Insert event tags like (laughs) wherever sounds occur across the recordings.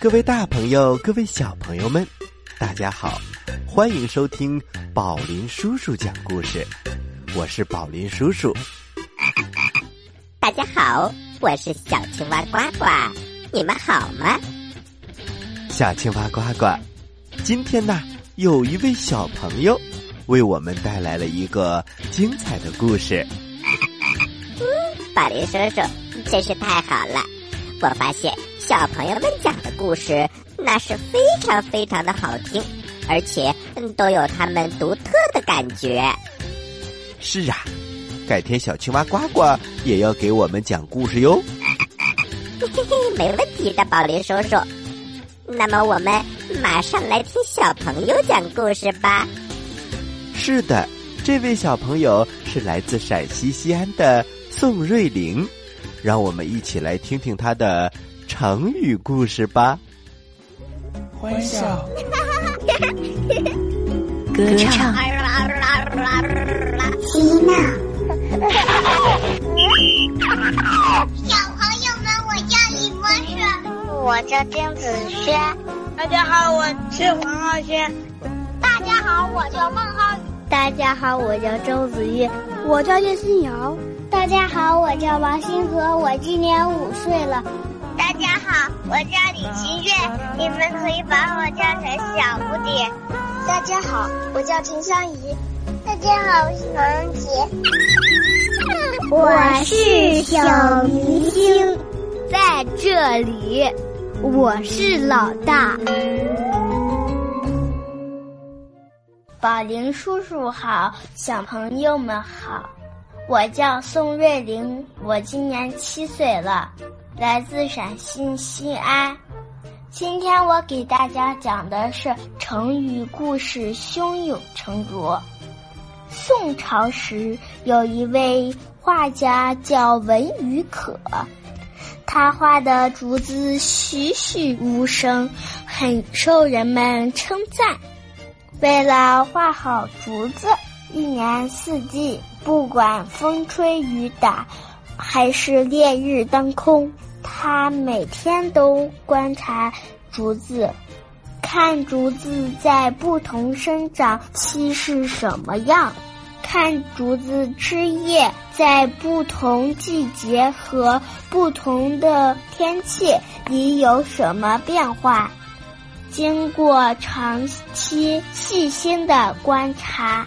各位大朋友，各位小朋友们，大家好，欢迎收听宝林叔叔讲故事。我是宝林叔叔。大家好，我是小青蛙呱呱，你们好吗？小青蛙呱呱，今天呢，有一位小朋友为我们带来了一个精彩的故事。宝林叔叔，真是太好了！我发现小朋友们讲的故事那是非常非常的好听，而且都有他们独特的感觉。是啊，改天小青蛙呱呱也要给我们讲故事哟。嘿嘿嘿，没问题的，宝林叔叔。那么我们马上来听小朋友讲故事吧。是的，这位小朋友是来自陕西西安的宋瑞玲，让我们一起来听听他的成语故事吧。欢笑，(laughs) 歌唱，嬉闹。小朋友们，我叫李博士，我叫丁子轩。大家好，我是黄浩轩。大家好，我叫孟浩宇。大家好，我叫周子玉。我叫叶新瑶。大家好，我叫王星河，我今年五岁了。大家好，我叫李奇月，你们可以把我叫成小蝴蝶。大家好，我叫陈香怡。大家好，我是王荣杰。我是小明星，在这里，我是老大。宝林叔叔好，小朋友们好，我叫宋瑞玲，我今年七岁了，来自陕西西安。今天我给大家讲的是成语故事“胸有成竹”。宋朝时有一位画家叫文与可，他画的竹子栩栩如生，很受人们称赞。为了画好竹子，一年四季，不管风吹雨打，还是烈日当空，他每天都观察竹子，看竹子在不同生长期是什么样，看竹子枝叶在不同季节和不同的天气里有什么变化。经过长期细心的观察，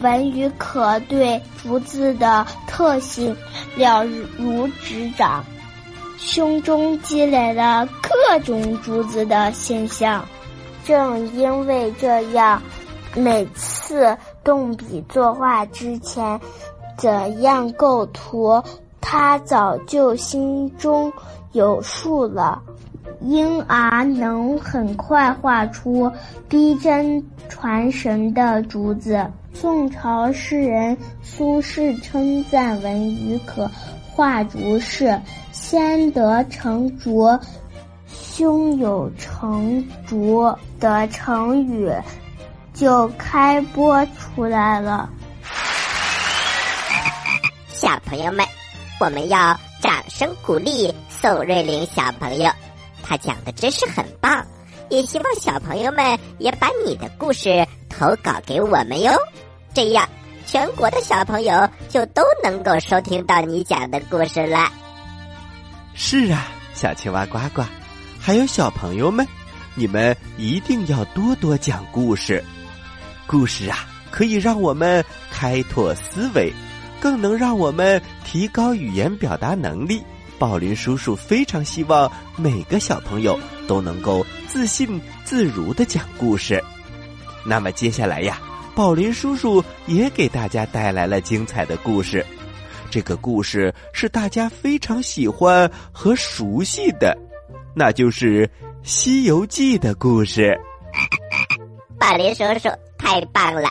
文宇可对竹子的特性了如指掌，胸中积累了各种竹子的现象。正因为这样，每次动笔作画之前，怎样构图，他早就心中有数了。因而能很快画出逼真传神的竹子。宋朝诗人苏轼称赞文于可画竹是“先得成竹，胸有成竹”的成语就开播出来了。小朋友们，我们要掌声鼓励宋瑞玲小朋友。他讲的真是很棒，也希望小朋友们也把你的故事投稿给我们哟，这样全国的小朋友就都能够收听到你讲的故事了。是啊，小青蛙呱呱，还有小朋友们，你们一定要多多讲故事。故事啊，可以让我们开拓思维，更能让我们提高语言表达能力。宝林叔叔非常希望每个小朋友都能够自信自如的讲故事。那么接下来呀，宝林叔叔也给大家带来了精彩的故事。这个故事是大家非常喜欢和熟悉的，那就是《西游记》的故事。宝林叔叔太棒了！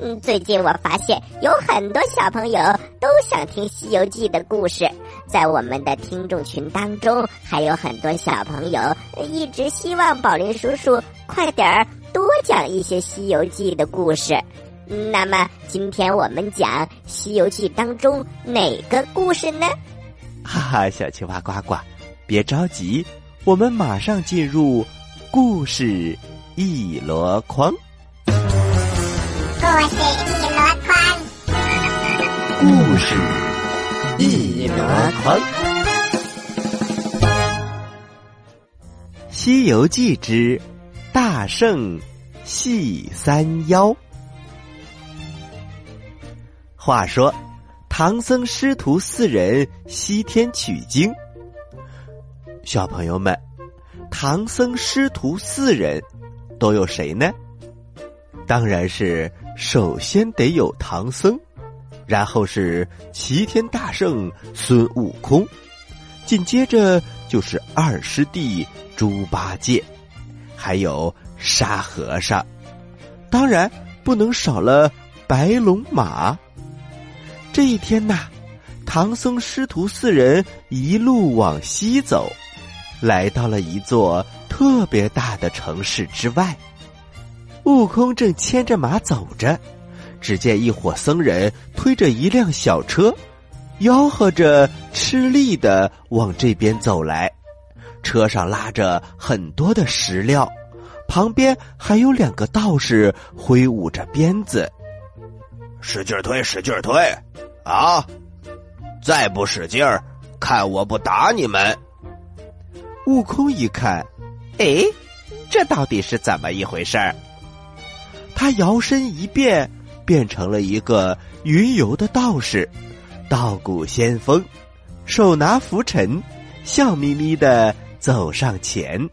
嗯，最近我发现有很多小朋友都想听《西游记》的故事，在我们的听众群当中，还有很多小朋友一直希望宝林叔叔快点儿多讲一些《西游记》的故事。那么，今天我们讲《西游记》当中哪个故事呢？哈哈，小青蛙呱呱，别着急，我们马上进入故事一箩筐。故事一箩筐，故事一箩筐，《西游记之大圣戏三腰》。话说，唐僧师徒四人西天取经。小朋友们，唐僧师徒四人都有谁呢？当然是首先得有唐僧，然后是齐天大圣孙悟空，紧接着就是二师弟猪八戒，还有沙和尚，当然不能少了白龙马。这一天呐，唐僧师徒四人一路往西走。来到了一座特别大的城市之外，悟空正牵着马走着，只见一伙僧人推着一辆小车，吆喝着吃力的往这边走来。车上拉着很多的石料，旁边还有两个道士挥舞着鞭子，使劲推，使劲推，啊！再不使劲儿，看我不打你们！悟空一看，哎，这到底是怎么一回事儿？他摇身一变，变成了一个云游的道士，道骨仙风，手拿拂尘，笑眯眯的走上前。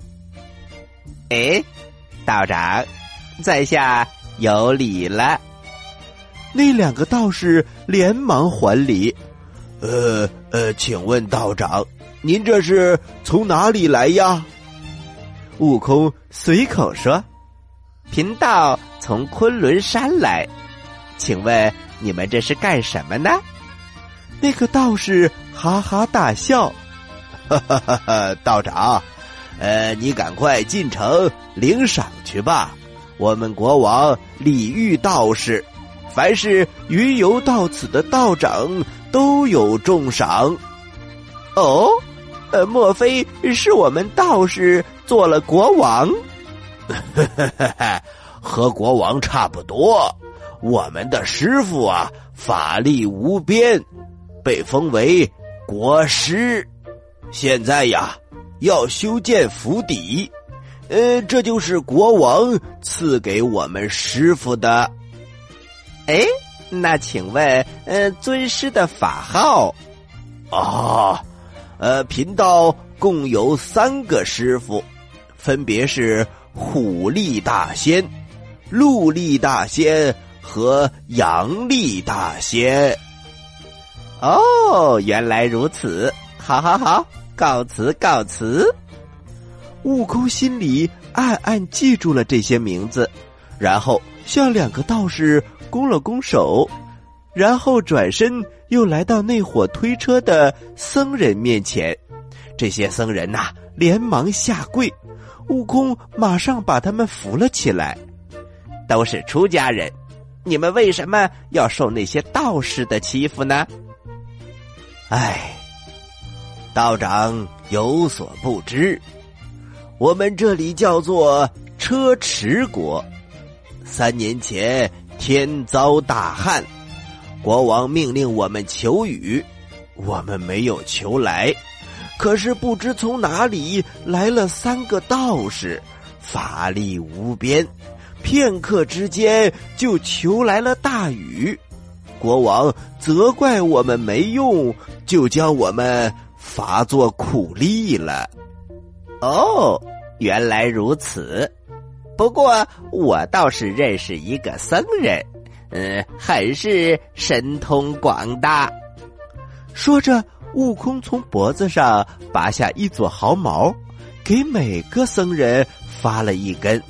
哎，道长，在下有礼了。那两个道士连忙还礼，呃呃，请问道长。您这是从哪里来呀？悟空随口说：“贫道从昆仑山来，请问你们这是干什么呢？”那个道士哈哈大笑：“哈哈哈哈！道长，呃，你赶快进城领赏去吧。我们国王礼遇道士，凡是云游到此的道长都有重赏。”哦。呃，莫非是我们道士做了国王？(laughs) 和国王差不多。我们的师傅啊，法力无边，被封为国师。现在呀，要修建府邸，呃，这就是国王赐给我们师傅的。哎，那请问，呃，尊师的法号？啊。呃，贫道共有三个师傅，分别是虎力大仙、鹿力大仙和羊力大仙。哦，原来如此，好好好，告辞告辞。悟空心里暗暗记住了这些名字，然后向两个道士拱了拱手。然后转身又来到那伙推车的僧人面前，这些僧人呐连忙下跪，悟空马上把他们扶了起来。都是出家人，你们为什么要受那些道士的欺负呢？唉，道长有所不知，我们这里叫做车迟国。三年前天遭大旱。国王命令我们求雨，我们没有求来。可是不知从哪里来了三个道士，法力无边，片刻之间就求来了大雨。国王责怪我们没用，就将我们罚做苦力了。哦，原来如此。不过我倒是认识一个僧人。嗯，很是神通广大。说着，悟空从脖子上拔下一撮毫毛，给每个僧人发了一根。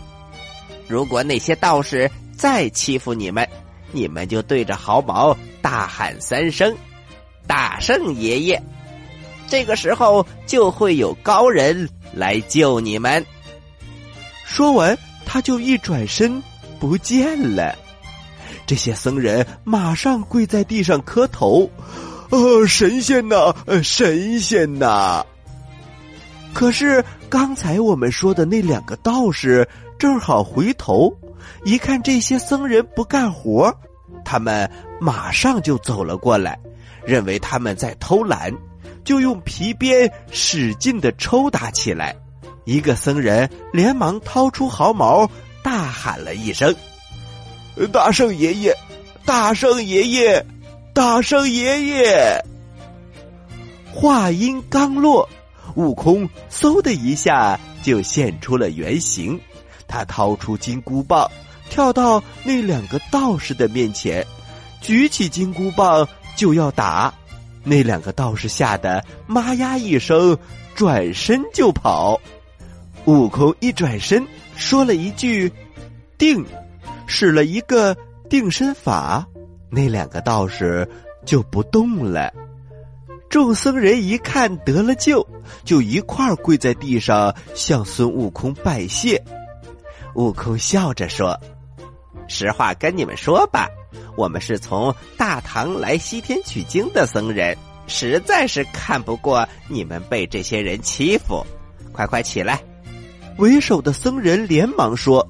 如果那些道士再欺负你们，你们就对着毫毛大喊三声“大圣爷爷”，这个时候就会有高人来救你们。说完，他就一转身不见了。这些僧人马上跪在地上磕头，呃，神仙呐，神仙呐！可是刚才我们说的那两个道士正好回头，一看这些僧人不干活，他们马上就走了过来，认为他们在偷懒，就用皮鞭使劲的抽打起来。一个僧人连忙掏出毫毛，大喊了一声：“大圣爷爷，大圣爷爷，大圣爷爷！”话音刚落。悟空嗖的一下就现出了原形，他掏出金箍棒，跳到那两个道士的面前，举起金箍棒就要打。那两个道士吓得“妈呀”一声，转身就跑。悟空一转身，说了一句“定”，使了一个定身法，那两个道士就不动了。众僧人一看得了救，就一块儿跪在地上向孙悟空拜谢。悟空笑着说：“实话跟你们说吧，我们是从大唐来西天取经的僧人，实在是看不过你们被这些人欺负。快快起来！”为首的僧人连忙说：“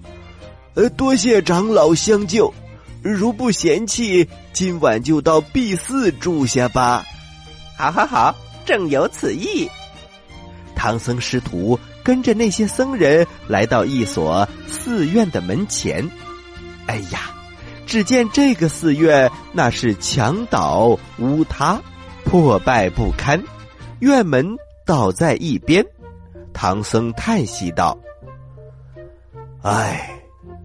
呃，多谢长老相救，如不嫌弃，今晚就到碧寺住下吧。”好，好，好，正有此意。唐僧师徒跟着那些僧人来到一所寺院的门前。哎呀，只见这个寺院那是墙倒屋塌，破败不堪，院门倒在一边。唐僧叹息道：“唉，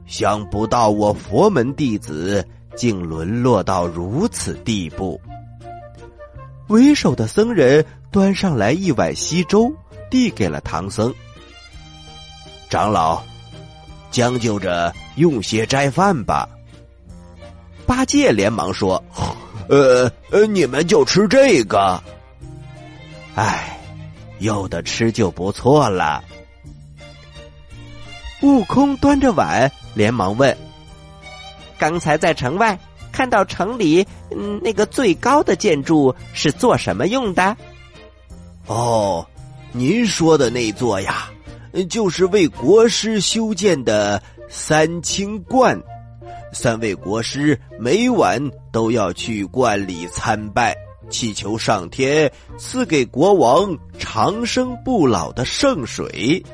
想不到我佛门弟子竟沦落到如此地步。”为首的僧人端上来一碗稀粥，递给了唐僧。长老，将就着用些斋饭吧。八戒连忙说：“呃呃，你们就吃这个。哎，有的吃就不错了。”悟空端着碗，连忙问：“刚才在城外？”看到城里嗯那个最高的建筑是做什么用的？哦，您说的那座呀，就是为国师修建的三清观。三位国师每晚都要去观里参拜，祈求上天赐给国王长生不老的圣水。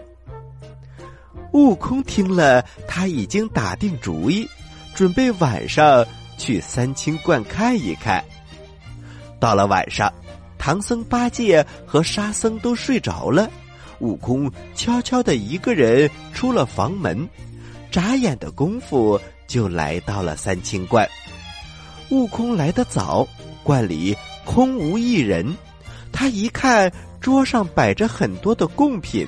悟空听了，他已经打定主意，准备晚上。去三清观看一看。到了晚上，唐僧、八戒和沙僧都睡着了，悟空悄悄的一个人出了房门，眨眼的功夫就来到了三清观。悟空来得早，观里空无一人。他一看桌上摆着很多的贡品，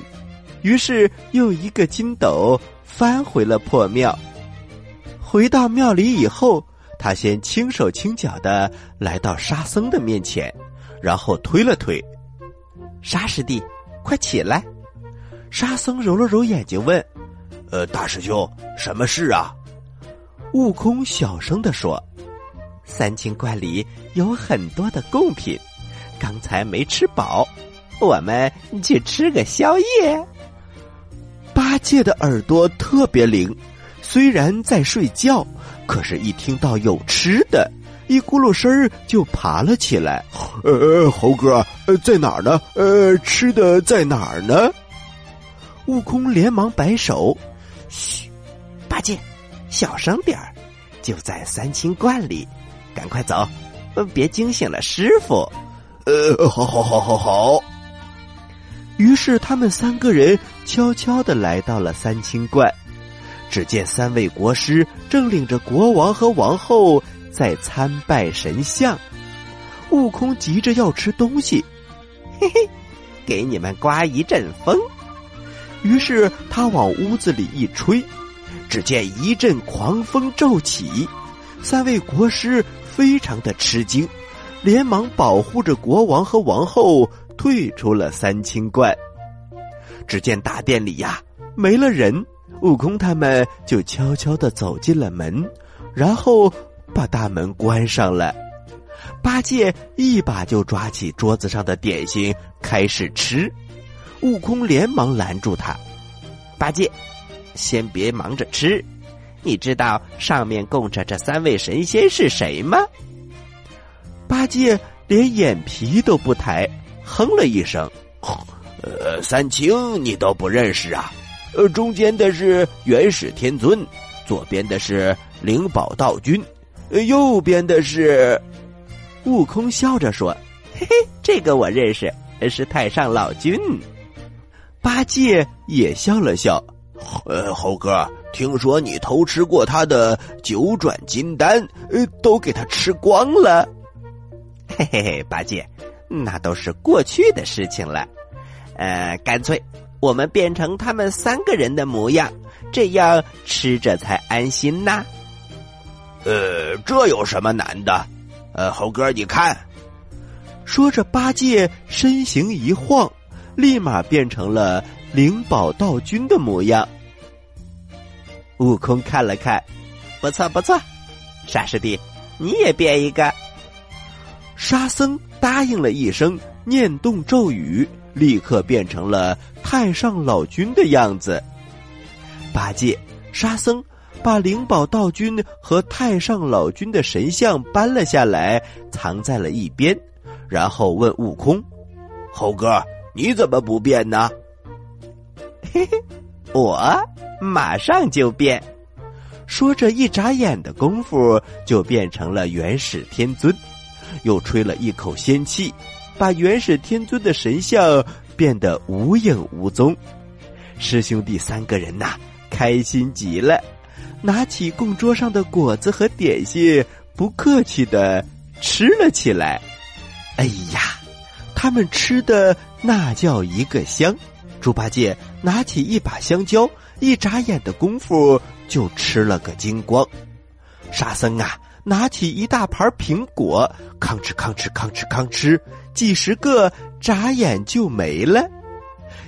于是又一个筋斗翻回了破庙。回到庙里以后。他先轻手轻脚的来到沙僧的面前，然后推了推，沙师弟，快起来！沙僧揉了揉眼睛问：“呃，大师兄，什么事啊？”悟空小声的说：“三清观里有很多的贡品，刚才没吃饱，我们去吃个宵夜。”八戒的耳朵特别灵，虽然在睡觉。可是，一听到有吃的，一咕噜声儿就爬了起来。呃，猴哥，呃，在哪儿呢？呃，吃的在哪儿呢？悟空连忙摆手：“嘘，八戒，小声点儿，就在三清观里，赶快走，别惊醒了师傅。”呃，好好好好好。于是，他们三个人悄悄的来到了三清观。只见三位国师正领着国王和王后在参拜神像，悟空急着要吃东西，嘿嘿，给你们刮一阵风。于是他往屋子里一吹，只见一阵狂风骤起，三位国师非常的吃惊，连忙保护着国王和王后退出了三清观。只见大殿里呀，没了人。悟空他们就悄悄的走进了门，然后把大门关上了。八戒一把就抓起桌子上的点心开始吃，悟空连忙拦住他：“八戒，先别忙着吃，你知道上面供着这三位神仙是谁吗？”八戒连眼皮都不抬，哼了一声：“呃，三清你都不认识啊？呃，中间的是元始天尊，左边的是灵宝道君，右边的是……”悟空笑着说：“嘿嘿，这个我认识，是太上老君。”八戒也笑了笑：“呃，猴哥，听说你偷吃过他的九转金丹，呃，都给他吃光了。(laughs) ”嘿嘿嘿，八戒，那都是过去的事情了。呃，干脆我们变成他们三个人的模样，这样吃着才安心呐。呃，这有什么难的？呃，猴哥，你看，说着，八戒身形一晃，立马变成了灵宝道君的模样。悟空看了看，不错不错，沙师弟，你也变一个。沙僧答应了一声，念动咒语，立刻变成了太上老君的样子。八戒、沙僧把灵宝道君和太上老君的神像搬了下来，藏在了一边，然后问悟空：“猴哥，你怎么不变呢？”嘿嘿，我马上就变。说着，一眨眼的功夫，就变成了元始天尊。又吹了一口仙气，把元始天尊的神像变得无影无踪。师兄弟三个人呐，开心极了，拿起供桌上的果子和点心，不客气的吃了起来。哎呀，他们吃的那叫一个香！猪八戒拿起一把香蕉，一眨眼的功夫就吃了个精光。沙僧啊！拿起一大盘苹果，吭哧吭哧吭哧吭哧，几十个眨眼就没了。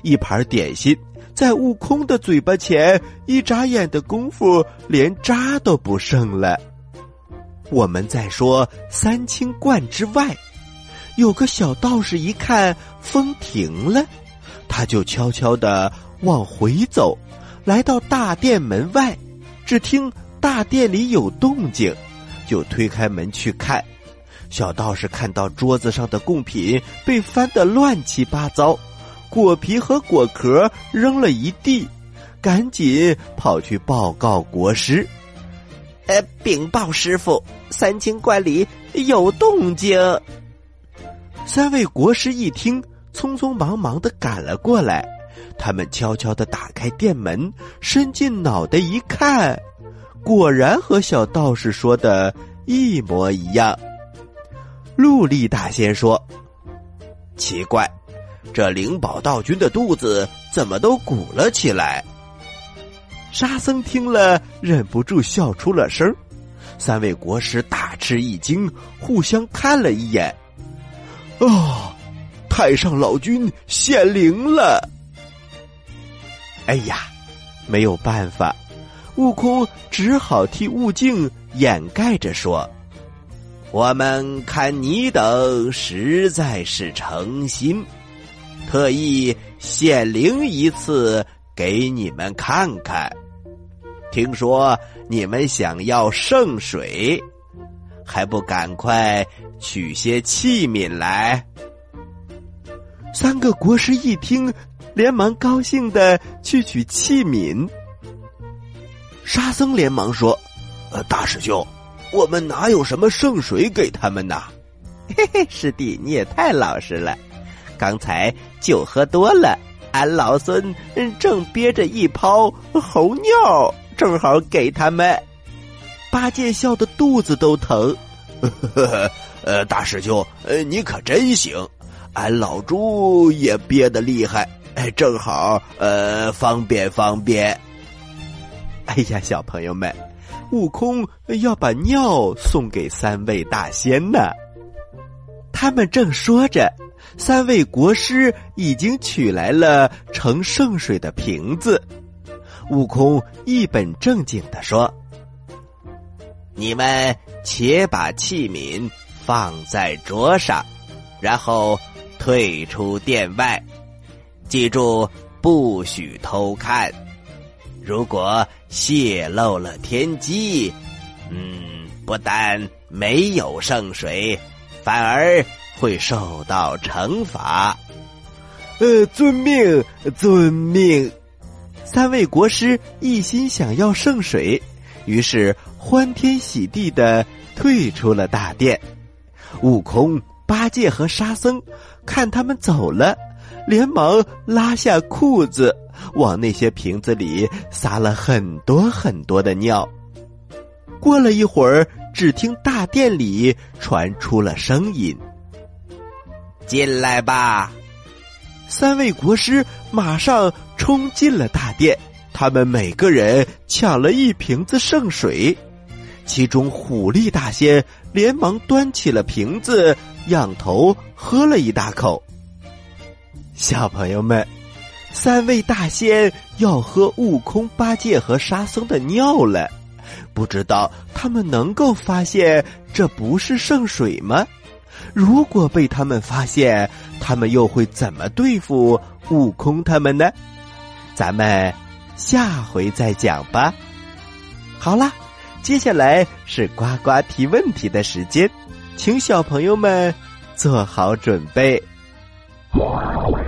一盘点心在悟空的嘴巴前，一眨眼的功夫连渣都不剩了。我们再说三清观之外，有个小道士一看风停了，他就悄悄的往回走，来到大殿门外，只听大殿里有动静。就推开门去看，小道士看到桌子上的贡品被翻得乱七八糟，果皮和果壳扔了一地，赶紧跑去报告国师。呃，禀报师傅，三清观里有动静。三位国师一听，匆匆忙忙的赶了过来。他们悄悄的打开店门，伸进脑袋一看。果然和小道士说的一模一样。陆力大仙说：“奇怪，这灵宝道君的肚子怎么都鼓了起来？”沙僧听了忍不住笑出了声。三位国师大吃一惊，互相看了一眼。啊！太上老君显灵了！哎呀，没有办法。悟空只好替悟净掩盖着说：“我们看你等实在是诚心，特意显灵一次给你们看看。听说你们想要圣水，还不赶快取些器皿来？”三个国师一听，连忙高兴的去取器皿。沙僧连忙说：“呃，大师兄，我们哪有什么圣水给他们呐？” (laughs) 嘿嘿，师弟你也太老实了，刚才酒喝多了，俺老孙正憋着一泡猴尿，正好给他们。八戒笑得肚子都疼。(laughs) 呃，大师兄，呃，你可真行，俺老猪也憋得厉害，哎，正好，呃，方便方便。哎呀，小朋友们，悟空要把尿送给三位大仙呢。他们正说着，三位国师已经取来了盛圣水的瓶子。悟空一本正经的说：“你们且把器皿放在桌上，然后退出殿外。记住，不许偷看。如果泄露了天机，嗯，不但没有圣水，反而会受到惩罚。呃，遵命，遵命。三位国师一心想要圣水，于是欢天喜地的退出了大殿。悟空、八戒和沙僧看他们走了，连忙拉下裤子，往那些瓶子里撒了很多很多的尿。过了一会儿，只听大殿里传出了声音：“进来吧。”三位国师马上冲进了大殿，他们每个人抢了一瓶子圣水，其中虎力大仙连忙端起了瓶子，仰头喝了一大口。小朋友们，三位大仙要喝悟空、八戒和沙僧的尿了，不知道他们能够发现这不是圣水吗？如果被他们发现，他们又会怎么对付悟空他们呢？咱们下回再讲吧。好啦，接下来是呱呱提问题的时间，请小朋友们做好准备。我来问，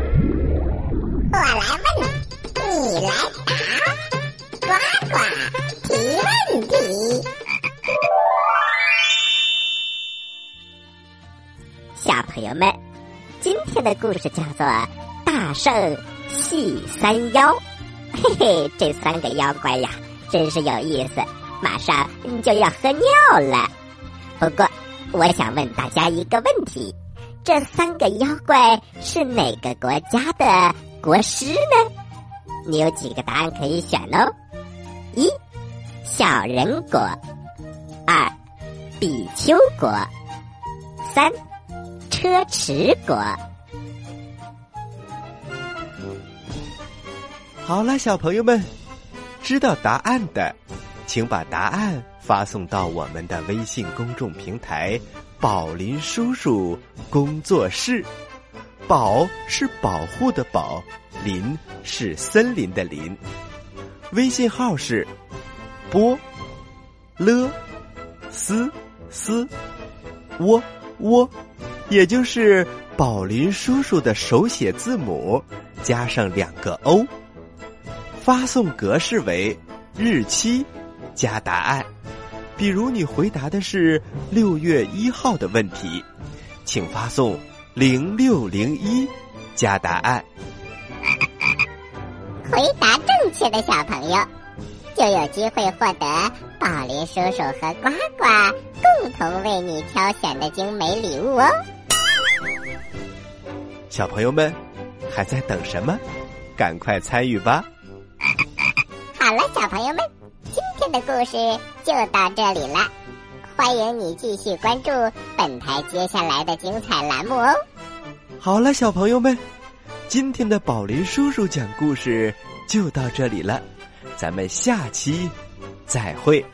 你来答，呱呱提问题。小朋友们，今天的故事叫做《大圣戏三妖》。嘿嘿，这三个妖怪呀，真是有意思。马上就要喝尿了。不过，我想问大家一个问题：这三个妖怪是哪个国家的国师呢？你有几个答案可以选哦？一、小人国；二、比丘国；三。车迟国。好了，小朋友们，知道答案的，请把答案发送到我们的微信公众平台“宝林叔叔工作室”。宝是保护的宝，林是森林的林。微信号是波了斯斯窝窝。也就是宝林叔叔的手写字母加上两个 O，发送格式为日期加答案。比如你回答的是六月一号的问题，请发送零六零一加答案。回答正确的小朋友就有机会获得宝林叔叔和呱呱共同为你挑选的精美礼物哦。小朋友们，还在等什么？赶快参与吧！(laughs) 好了，小朋友们，今天的故事就到这里了。欢迎你继续关注本台接下来的精彩栏目哦。好了，小朋友们，今天的宝林叔叔讲故事就到这里了，咱们下期再会。